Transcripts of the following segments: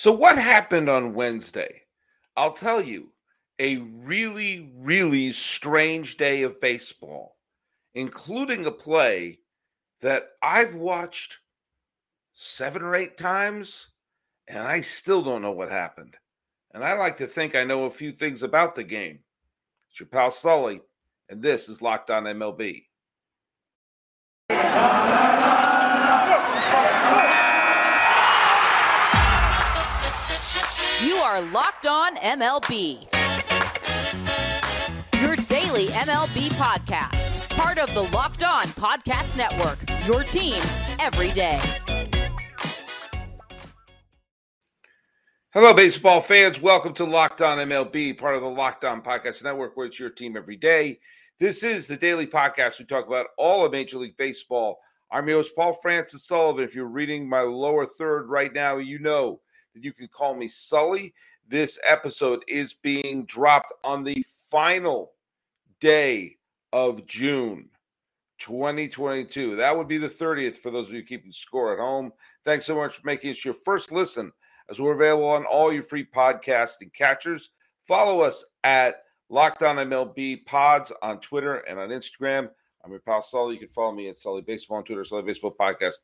So, what happened on Wednesday? I'll tell you a really, really strange day of baseball, including a play that I've watched seven or eight times, and I still don't know what happened. And I like to think I know a few things about the game. It's your pal Sully, and this is Locked On MLB. Are Locked On MLB. Your daily MLB podcast. Part of the Locked On Podcast Network. Your team every day. Hello, baseball fans. Welcome to Locked On MLB, part of the Locked On Podcast Network, where it's your team every day. This is the daily podcast. We talk about all of Major League Baseball. I'm your host, Paul Francis Sullivan. If you're reading my lower third right now, you know you can call me Sully. This episode is being dropped on the final day of June 2022. That would be the 30th for those of you keeping score at home. Thanks so much for making it your first listen, as we're available on all your free podcasting catchers. Follow us at Locked On MLB Pods on Twitter and on Instagram. I'm your pal Sully. You can follow me at Sully Baseball on Twitter, Sully Baseball Podcast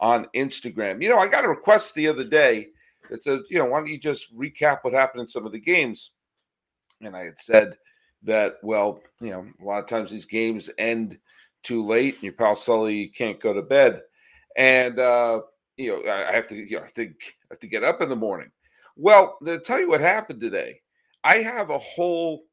on Instagram. You know, I got a request the other day it said, you know, why don't you just recap what happened in some of the games? And I had said that, well, you know, a lot of times these games end too late, and your pal Sully can't go to bed, and uh, you know, I have to, you know, I to, I have to get up in the morning. Well, to tell you what happened today, I have a whole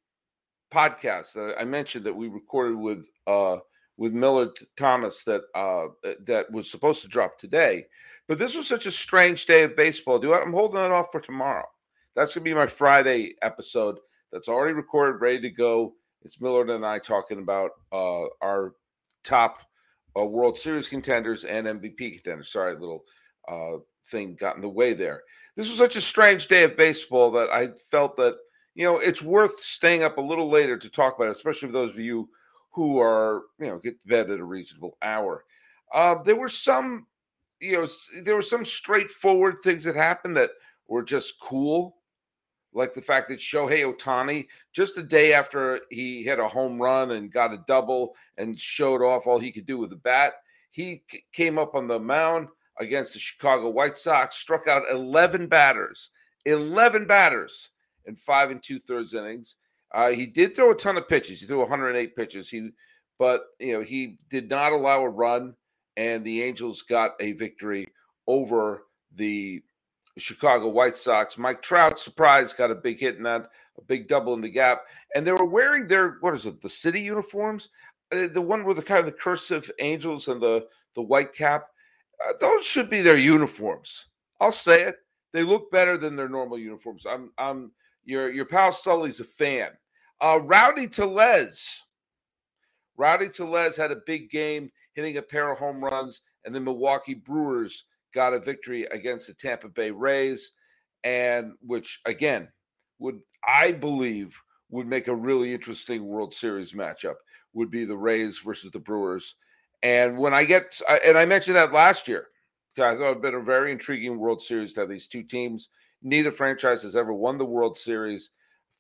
podcast that I mentioned that we recorded with uh, with Millard Thomas that uh, that was supposed to drop today. But this was such a strange day of baseball. Do I'm holding it off for tomorrow. That's gonna be my Friday episode. That's already recorded, ready to go. It's Millard and I talking about uh, our top uh, World Series contenders and MVP contenders. Sorry, little uh, thing got in the way there. This was such a strange day of baseball that I felt that you know it's worth staying up a little later to talk about it, especially for those of you who are you know get to bed at a reasonable hour. Uh, there were some you know, there were some straightforward things that happened that were just cool, like the fact that Shohei Ohtani, just a day after he hit a home run and got a double and showed off all he could do with the bat, he came up on the mound against the Chicago White Sox, struck out 11 batters, 11 batters in five and two thirds innings. Uh, he did throw a ton of pitches. He threw 108 pitches. He, but you know, he did not allow a run and the Angels got a victory over the Chicago White Sox. Mike Trout, surprise, got a big hit in that, a big double in the gap. And they were wearing their, what is it, the city uniforms? Uh, the one with the kind of the cursive angels and the, the white cap. Uh, those should be their uniforms. I'll say it. They look better than their normal uniforms. I'm, I'm, your, your pal Sully's a fan. Uh, Rowdy Tellez. Rowdy Tellez had a big game hitting a pair of home runs, and the Milwaukee Brewers got a victory against the Tampa Bay Rays, and which again would I believe would make a really interesting World Series matchup would be the Rays versus the Brewers. And when I get and I mentioned that last year, I thought it'd been a very intriguing World Series to have these two teams. Neither franchise has ever won the World Series,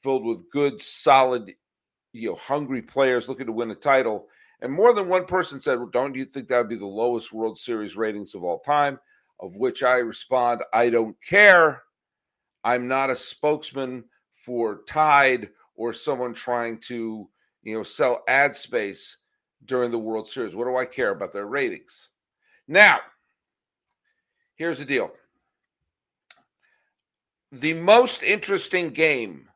filled with good, solid, you know, hungry players looking to win a title. And more than one person said, well, Don't you think that would be the lowest World Series ratings of all time? Of which I respond, I don't care. I'm not a spokesman for Tide or someone trying to, you know, sell ad space during the World Series. What do I care about their ratings? Now, here's the deal. The most interesting game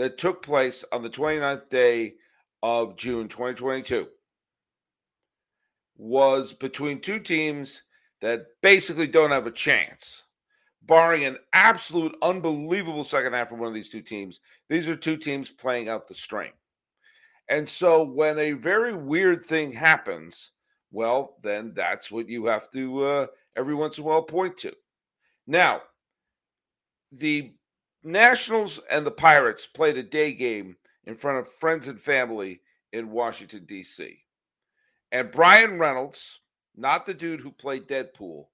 that took place on the 29th day of June 2022 was between two teams that basically don't have a chance, barring an absolute unbelievable second half from one of these two teams. These are two teams playing out the string. And so when a very weird thing happens, well, then that's what you have to uh, every once in a while point to. Now, the Nationals and the Pirates played a day game in front of friends and family in Washington, D.C. And Bryan Reynolds, not the dude who played Deadpool,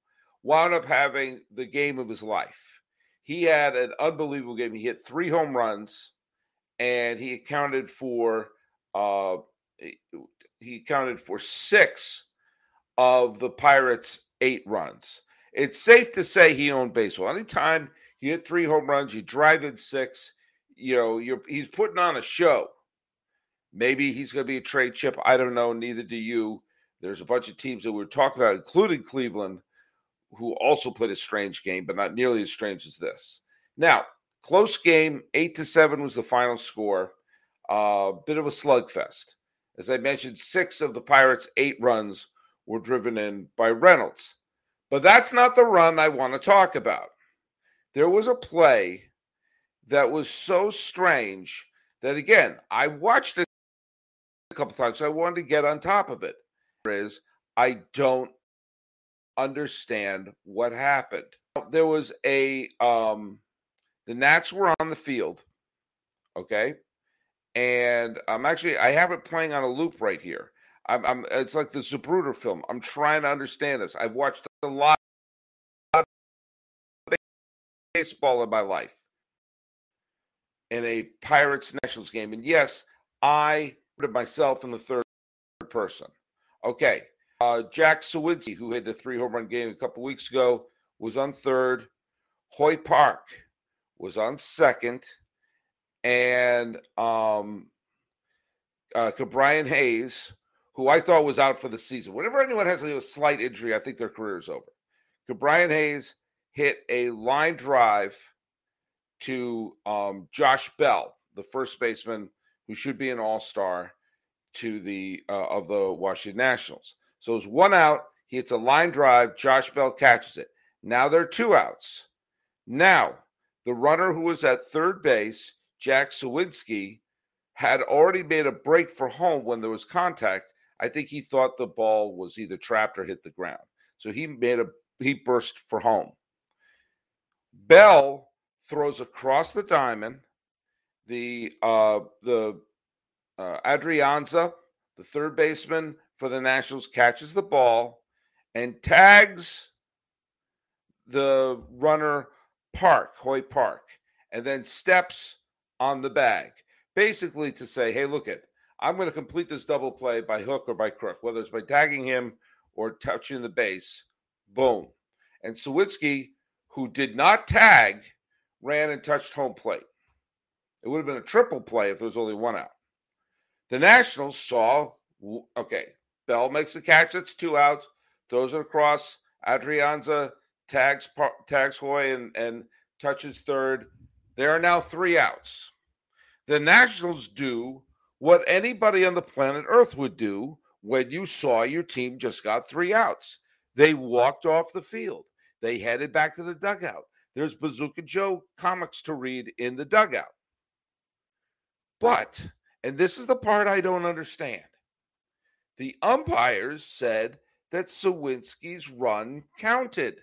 wound up having the game of his life. he had an unbelievable game. He hit three home runs, and he accounted for uh, he accounted for six of the Pirates' eight runs. It's safe to say he owned baseball. Anytime he hit three home runs, you drive in six. You know, you're he's putting on a show. Maybe he's going to be a trade chip. I don't know. Neither do you. There's a bunch of teams that we are talking about, including Cleveland, who also played a strange game, but not nearly as strange as this. Now, close game, eight to seven was the final score. A uh, bit of a slugfest. As I mentioned, six of the Pirates' eight runs were driven in by Reynolds. But that's not the run I want to talk about. There was a play that was so strange that, again, I watched it a couple times. So I wanted to get on top of it. Is I don't understand what happened. There was a um the Nats were on the field, okay, and I'm actually I have it playing on a loop right here. I'm, I'm it's like the Zapruder film. I'm trying to understand this. I've watched a lot baseball in my life in a Pirates Nationals game, and yes, I put myself in the third person. Okay, uh, Jack Suwinski, who hit the three home run game a couple weeks ago, was on third. Hoy Park was on second, and um, uh, Ke'Bryan Hayes, who I thought was out for the season. Whenever anyone has a slight injury, I think their career is over. Ke'Bryan Hayes hit a line drive to um, Josh Bell, the first baseman who should be an All Star to the uh, of the Washington Nationals. So it's one out. He hits a line drive. Josh Bell catches it. Now there are two outs. Now, the runner who was at third base, Jack Suwinski, had already made a break for home when there was contact. I think he thought the ball was either trapped or hit the ground. So he made a he burst for home. Bell throws across the diamond. The uh the uh, Adrianza, the third baseman, for the Nationals catches the ball and tags the runner Park, Hoy Park, and then steps on the bag, basically to say, hey, look it, I'm going to complete this double play by hook or by crook, whether it's by tagging him or touching the base. Boom. And Suwinski, who did not tag, ran and touched home plate. It would have been a triple play if there was only one out. The Nationals saw, okay, Bell makes the catch. That's two outs. Throws it across. Adrianza tags tags Hoy and, and touches third. There are now three outs. The Nationals do what anybody on the planet Earth would do when you saw your team just got three outs. They walked off the field. They headed back to the dugout. There's Bazooka Joe comics to read in the dugout. But, and this is the part I don't understand the umpires said that Suwinski's run counted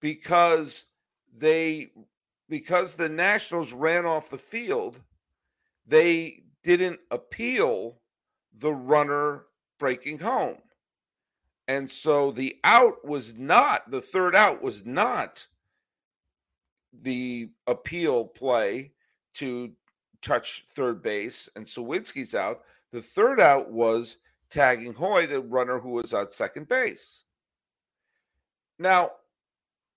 because they because the Nationals ran off the field, they didn't appeal the runner breaking home. And so the out was not the third out was not the appeal play to touch third base and Suwinski's out. The third out was tagging Hoy, the runner who was at second base. Now,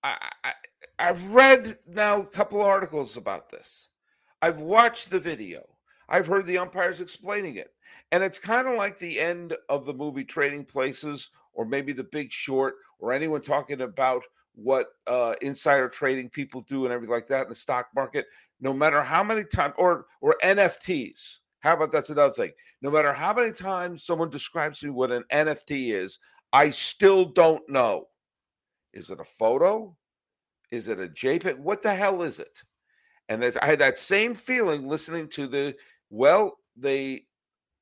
I, I, I've read now a couple articles about this. I've watched the video. I've heard the umpires explaining it. And it's kind of like the end of the movie Trading Places, or maybe The Big Short, or anyone talking about what uh, insider trading people do and everything like that in the stock market. No matter how many times, or or NFTs, how about that's another thing? No matter how many times someone describes to me what an NFT is, I still don't know. Is it a photo? Is it a JPEG? What the hell is it? And I had that same feeling listening to the, well, they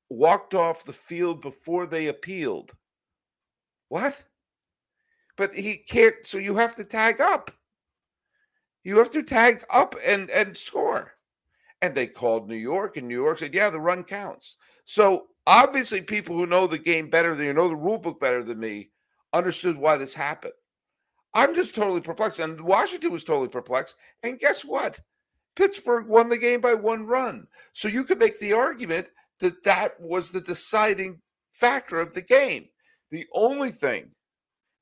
walked off the field before they appealed. What? But he can't, so you have to tag up. You have to tag up and, and score. And they called New York, and New York said, yeah, the run counts. So obviously, people who know the game better than you know the rule book better than me understood why this happened. I'm just totally perplexed. And Washington was totally perplexed. And guess what? Pittsburgh won the game by one run. So you could make the argument that that was the deciding factor of the game. The only thing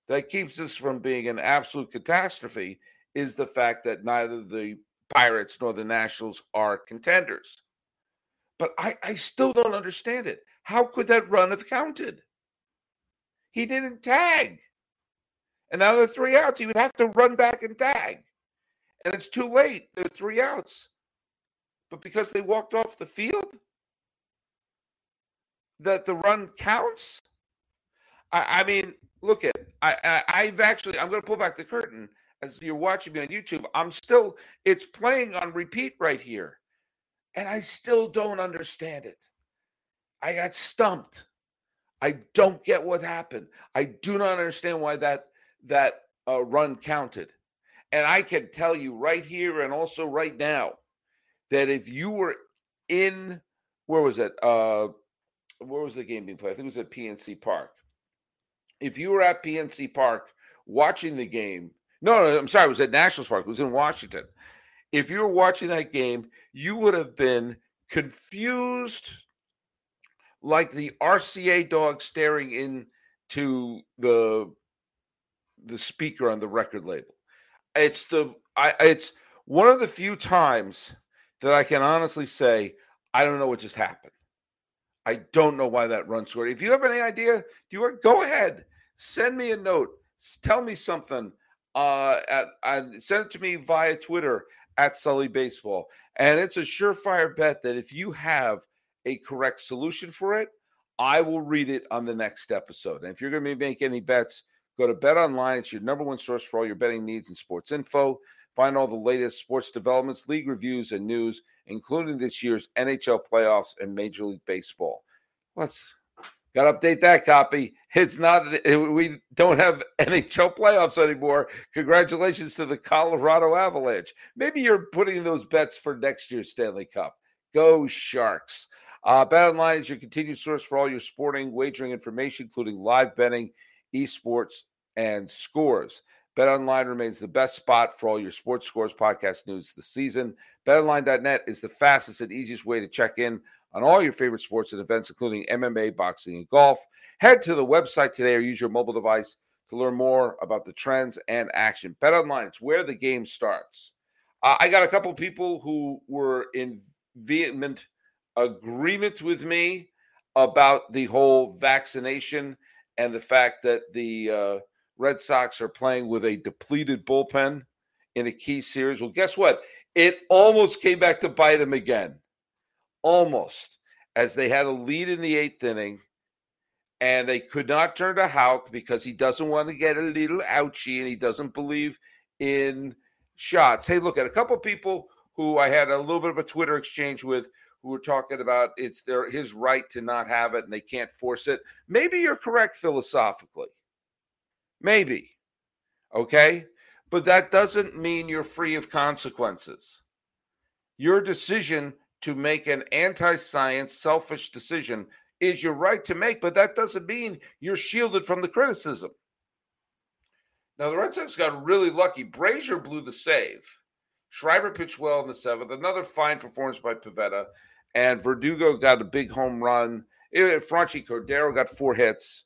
that keeps this from being an absolute catastrophe is the fact that neither the Pirates nor the Nationals are contenders. But I, I still don't understand it. How could that run have counted? He didn't tag. And now they're three outs. He would have to run back and tag. And it's too late. They're three outs. But because they walked off the field, that the run counts? I, I mean, look at I, I have actually I'm going to pull back the curtain as you're watching me on YouTube. I'm still it's playing on repeat right here, and I still don't understand it. I got stumped. I don't get what happened. I do not understand why that that uh, run counted. And I can tell you right here and also right now that if you were in where was it? Uh where was the game being played? I think it was at PNC Park. If you were at PNC Park watching the game, no, no, I'm sorry, it was at Nationals Park. It was in Washington. If you were watching that game, you would have been confused like the RCA dog staring into the the speaker on the record label. It's the I it's one of the few times that I can honestly say I don't know what just happened. I don't know why that run scored. If you have any idea, you are, go ahead, send me a note, tell me something. Uh, at, send it to me via Twitter at Sully Baseball, and it's a surefire bet that if you have a correct solution for it, I will read it on the next episode. And if you're going to make any bets, go to Bet Online. It's your number one source for all your betting needs and sports info. Find all the latest sports developments, league reviews, and news, including this year's NHL playoffs and Major League Baseball. Let's got to update that copy. It's not, we don't have NHL playoffs anymore. Congratulations to the Colorado Avalanche. Maybe you're putting those bets for next year's Stanley Cup. Go Sharks. Uh, Bet Online is your continued source for all your sporting wagering information, including live betting, esports, and scores. BetOnline remains the best spot for all your sports scores, podcast news this season. BetOnline.net is the fastest and easiest way to check in on all your favorite sports and events, including MMA, boxing, and golf. Head to the website today or use your mobile device to learn more about the trends and action. BetOnline, it's where the game starts. Uh, I got a couple people who were in vehement agreement with me about the whole vaccination and the fact that the uh, Red Sox are playing with a depleted bullpen in a key series. Well, guess what? It almost came back to bite them again. Almost. As they had a lead in the eighth inning and they could not turn to Houck because he doesn't want to get a little ouchy and he doesn't believe in shots. Hey, look at a couple people who I had a little bit of a Twitter exchange with who were talking about it's their his right to not have it and they can't force it. Maybe you're correct philosophically. Maybe. Okay? But that doesn't mean you're free of consequences. Your decision to make an anti science, selfish decision is your right to make, but that doesn't mean you're shielded from the criticism. Now, the Red Sox got really lucky. Brasier blew the save. Schreiber pitched well in the seventh. Another fine performance by Pivetta. And Verdugo got a big home run. Franchy Cordero got four hits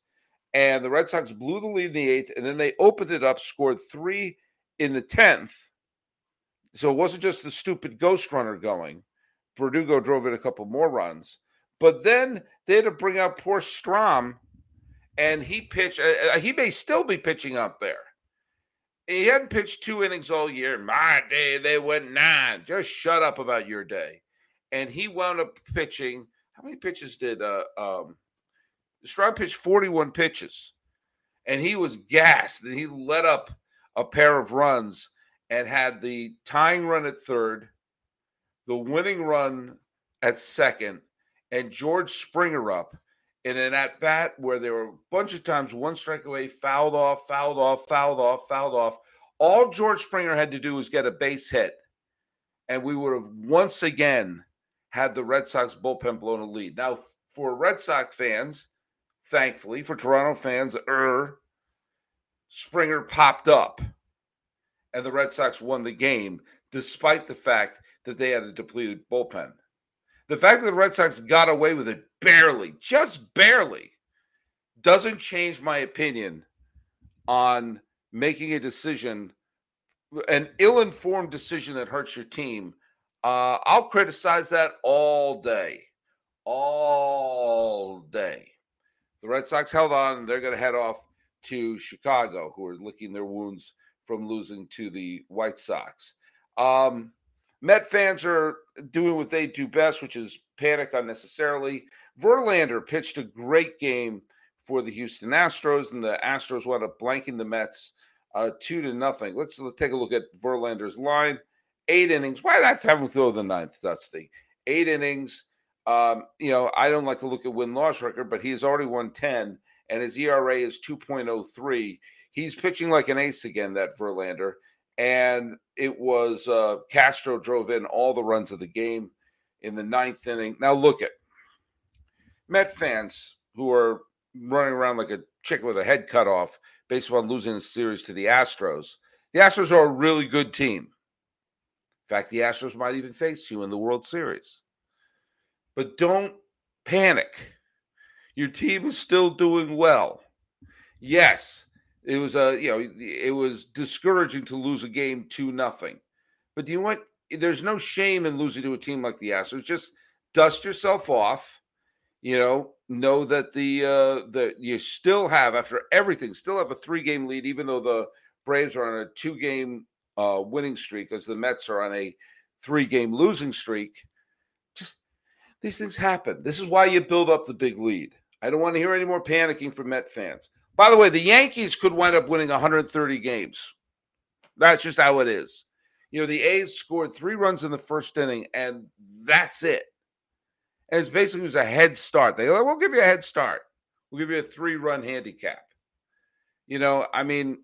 and the Red Sox blew the lead in the eighth, and then they opened it up, scored three in the tenth. So it wasn't just the stupid ghost runner going. Verdugo drove in a couple more runs, but then they had to bring out poor Strahm, and he pitched. Uh, he may still be pitching up there. He hadn't pitched two innings all year. My day, they went nine. Just shut up about your day. And he wound up pitching. How many pitches did uh, um, Stroud pitched 41 pitches and he was gassed and he let up a pair of runs and had the tying run at third, the winning run at second, and George Springer up in an at bat where there were a bunch of times one strike away, fouled off, fouled off, fouled off, fouled off. All George Springer had to do was get a base hit, and we would have once again had the Red Sox bullpen blown a lead. Now, for Red Sox fans, thankfully for Toronto fans, er, Springer popped up. and the Red Sox won the game despite the fact that they had a depleted bullpen. The fact that the Red Sox got away with it barely, just barely, doesn't change my opinion on making a decision, an ill informed decision that hurts your team. Uh, I'll criticize that all day. All day. The Red Sox held on. They're going to head off to Chicago, who are licking their wounds from losing to the White Sox. Um, Met fans are doing what they do best, which is panic unnecessarily. Verlander pitched a great game for the Houston Astros, and the Astros wound up blanking the Mets uh, two to nothing. Let's, let's take a look at Verlander's line. Eight innings. Why not have him throw the ninth, Dusty? Eight innings. Um, you know, I don't like to look at win loss record, but he has already won 10, and his ERA is 2.03. He's pitching like an ace again, that Verlander and it was uh, Castro drove in all the runs of the game in the ninth inning. Now look at Met fans who are running around like a chicken with a head cut off based on losing the series to the Astros. The Astros are a really good team. In fact, the Astros might even face you in the World Series. But don't panic. Your team is still doing well. Yes, it was a you know it was discouraging to lose a game two nothing, but you want? There's no shame in losing to a team like the Astros. Just dust yourself off. You know, know that the uh you still have after everything, still have a three game lead, even though the Braves are on a two game uh winning streak, as the Mets are on a three game losing streak. Just these things happen. This is why you build up the big lead. I don't want to hear any more panicking from Met fans. By the way, the Yankees could wind up winning 130 games. That's just how it is. You know, the A's scored three runs in the first inning, and that's it. And it's basically it was a head start. They like, we'll give you a head start. We'll give you a three-run handicap. You know, I mean,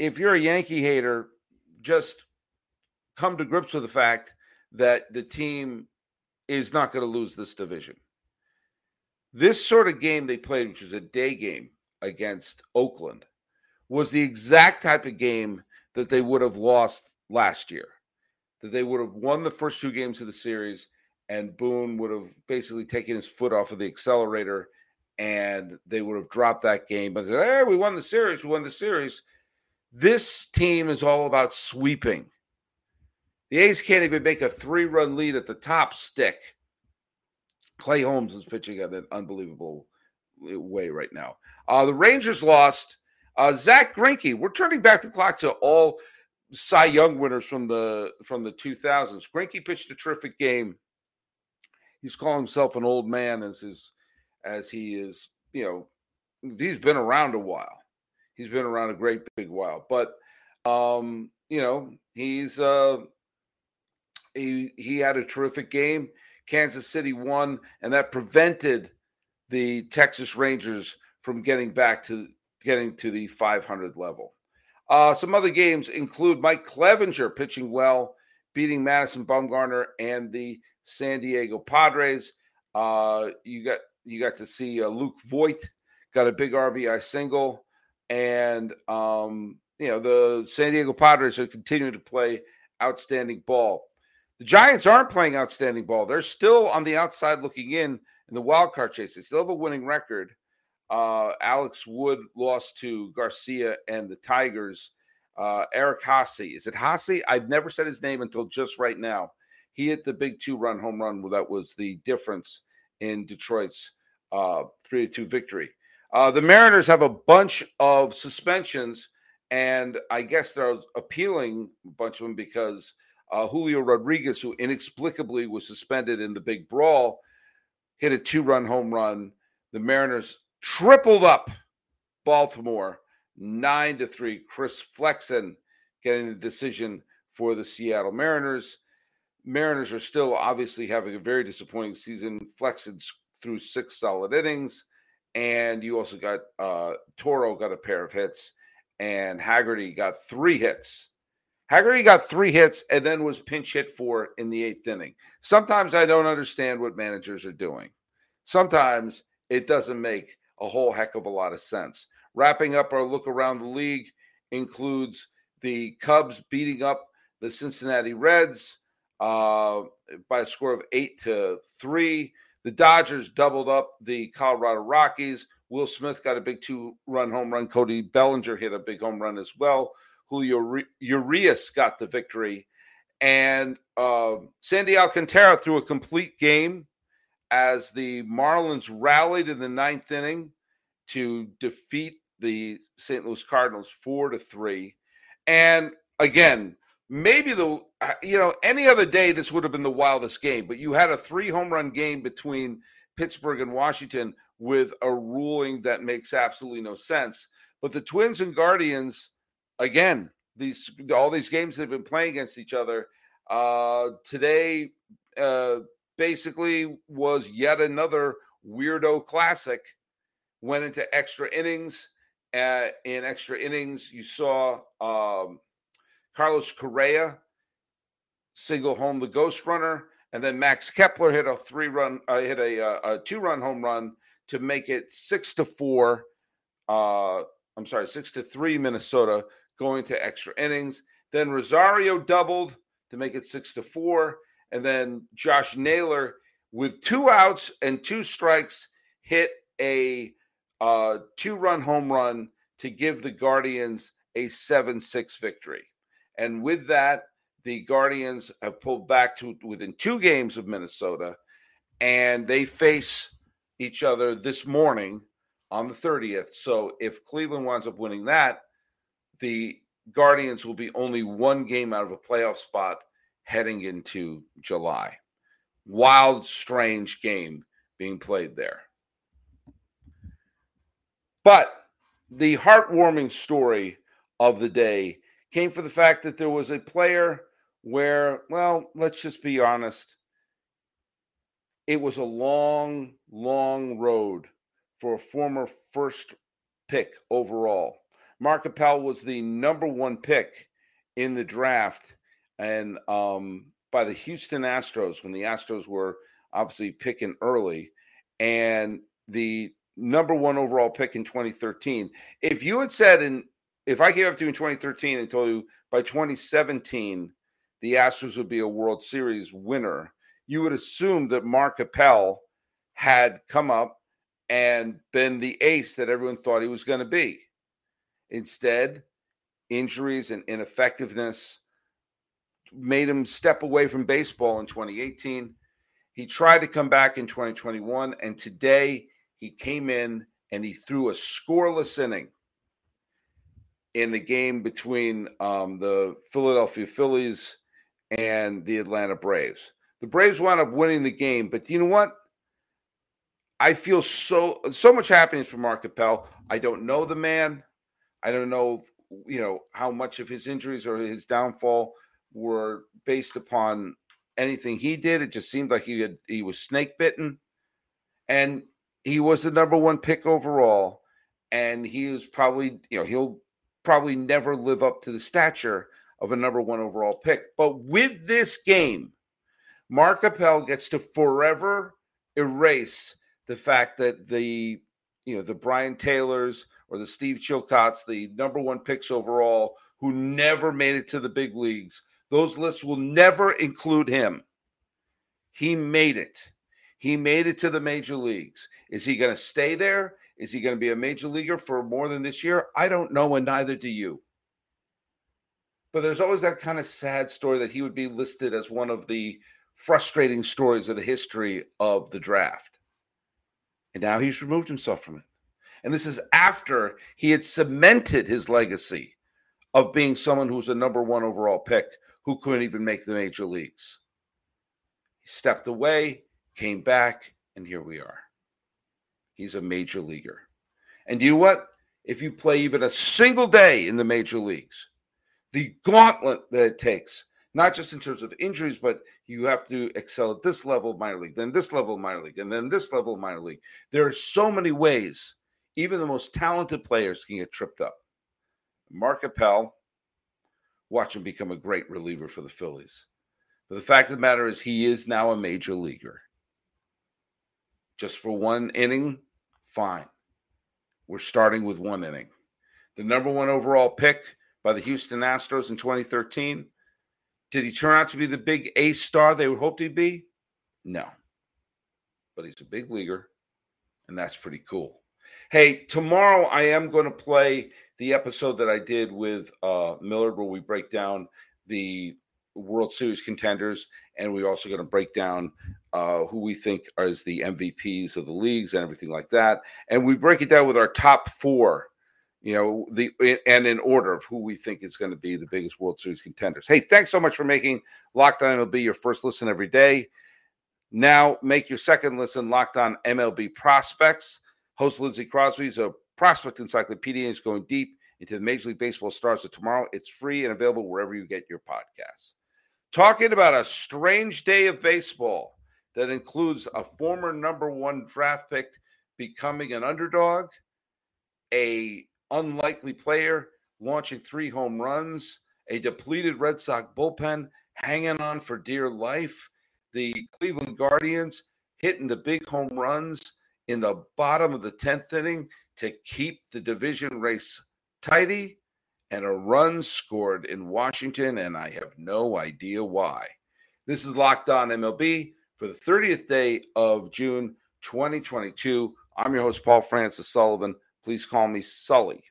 if you're a Yankee hater, just come to grips with the fact that the team is not going to lose this division. This sort of game they played, which was a day game, against Oakland was the exact type of game that they would have lost last year. That they would have won the first two games of the series, and Boone would have basically taken his foot off of the accelerator, and they would have dropped that game. But hey, we won the series. We won the series. This team is all about sweeping. The A's can't even make a three-run lead at the top stick. Clay Holmes is pitching at an unbelievable way right now. Uh, the Rangers lost. Uh, Zack Greinke. We're turning back the clock to all Cy Young winners from the from the 2000s. Greinke pitched a terrific game. He's calling himself an old man as his as he is. You know, he's been around a while. He's been around a great big while, but um, you know, he's uh, he he had a terrific game. Kansas City won, and that prevented the Texas Rangers from getting back to getting to the 500 level. Uh, some other games include Mike Clevinger pitching well, beating Madison Bumgarner and the San Diego Padres. Uh, you got you got to see uh, Luke Voit got a big RBI single, and um, you know the San Diego Padres are continuing to play outstanding ball. The Giants aren't playing outstanding ball. They're still on the outside looking in in the wild card chase. They still have a winning record. Uh, Alex Wood lost to Garcia and the Tigers. Uh, Eric Haase. Is it Haase? I've never said his name until just right now. He hit the big two run home run. That was the difference in Detroit's uh, 3 2 victory. Uh, the Mariners have a bunch of suspensions, and I guess they're appealing a bunch of them because uh, Julio Rodriguez, who inexplicably was suspended in the big brawl, hit a two run home run. The Mariners tripled up Baltimore nine to three. Chris Flexen getting the decision for the Seattle Mariners. Mariners are still obviously having a very disappointing season. Flexen through six solid innings, and you also got uh, Toro got a pair of hits, and Haggerty got three hits. Haggerty got three hits and then was pinch hit for in the eighth inning. Sometimes I don't understand what managers are doing. Sometimes it doesn't make a whole heck of a lot of sense. Wrapping up our look around the league includes the Cubs beating up the Cincinnati Reds uh, by a score of eight to three. The Dodgers doubled up the Colorado Rockies. Will Smith got a big two run home run. Cody Bellinger hit a big home run as well. Julio Urias got the victory. And uh, Sandy Alcantara threw a complete game as the Marlins rallied in the ninth inning to defeat the St. Louis Cardinals four to three. And again, maybe the uh, you know any other day this would have been the wildest game, but you had a three home run game between Pittsburgh and Washington with a ruling that makes absolutely no sense. But the Twins and Guardians, again, these all these games they've been playing against each other. Uh, today, uh, basically, was yet another weirdo classic. Went into extra innings. Uh, in extra innings, you saw um, Carlos Correa single home the ghost runner, and then Max Kepler hit a three run, uh, hit a, uh, a, two run home run to make it six to four. Uh, I'm sorry, six to three Minnesota going to extra innings. Then Rosario doubled to make it six to four, and then Josh Naylor with two outs and two strikes hit a uh, two run home run to give the Guardians a 7 6 victory. And with that, the Guardians have pulled back to within two games of Minnesota, and they face each other this morning on the 30th. So if Cleveland winds up winning that, the Guardians will be only one game out of a playoff spot heading into July. Wild, strange game being played there. But the heartwarming story of the day came for the fact that there was a player where, well, let's just be honest, it was a long, long road for a former first pick overall. Mark Appel was the number one pick in the draft, and um, by the Houston Astros when the Astros were obviously picking early, and the number one overall pick in 2013. If you had said in if I came up to you in 2013 and told you by 2017 the Astros would be a World Series winner, you would assume that Mark Appel had come up and been the ace that everyone thought he was going to be. Instead, injuries and ineffectiveness made him step away from baseball in 2018. He tried to come back in 2021, and today he came in and he threw a scoreless inning in the game between um, the Philadelphia Phillies and the Atlanta Braves. The Braves wound up winning the game, but you know what? I feel so so much happiness for Mark Appel. I don't know the man. I don't know, you know, how much of his injuries or his downfall were based upon anything he did. It just seemed like he had he was snake bitten, and he was the number one pick overall, and he was probably you know he'll probably never live up to the stature of a number one overall pick. But with this game, Mark Appel gets to forever erase the fact that the you know the Brien Taylors or the Steve Chilcotts, the number one picks overall, who never made it to the big leagues, those lists will never include him. He made it. He made it to the major leagues. Is he going to stay there? Is he going to be a major leaguer for more than this year? I don't know, and neither do you. But there's always that kind of sad story that he would be listed as one of the frustrating stories of the history of the draft. And now he's removed himself from it. And this is after he had cemented his legacy of being someone who was a number one overall pick who couldn't even make the major leagues. He stepped away, came back, and here we are. He's a major leaguer. And you know what? If you play even a single day in the major leagues, the gauntlet that it takes, not just in terms of injuries, but you have to excel at this level minor league, then this level of minor league, and then this level of minor league. There are so many ways, even the most talented players can get tripped up. Mark Appel, watch him become a great reliever for the Phillies. But the fact of the matter is, he is now a major leaguer. Just for one inning, Fine. We're starting with one inning. The number one overall pick by the Houston Astros in 2013. Did he turn out to be the big ace star they would hoped he'd be? No. But he's a big leaguer, and that's pretty cool. Hey, tomorrow I am going to play the episode that I did with uh, Millard where we break down the World Series contenders, and we're also going to break down uh, who we think are the MVPs of the leagues and everything like that. And we break it down with our top four, you know, the and in order of who we think is going to be the biggest World Series contenders. Hey, thanks so much for making Locked On MLB your first listen every day. Now make your second listen Locked On MLB Prospects. Host Lindsey Crosby is a prospect encyclopedia is going deep into the Major League Baseball stars of tomorrow. It's free and available wherever you get your podcasts. Talking about a strange day of baseball that includes a former number one draft pick becoming an underdog, a unlikely player launching three home runs, a depleted Red Sox bullpen hanging on for dear life, the Cleveland Guardians hitting the big home runs in the bottom of the 10th inning to keep the division race tidy and a run scored in Washington, and I have no idea why. This is Locked On MLB for the 30th day of June 2022. I'm your host, Paul Francis Sullivan. Please call me Sully.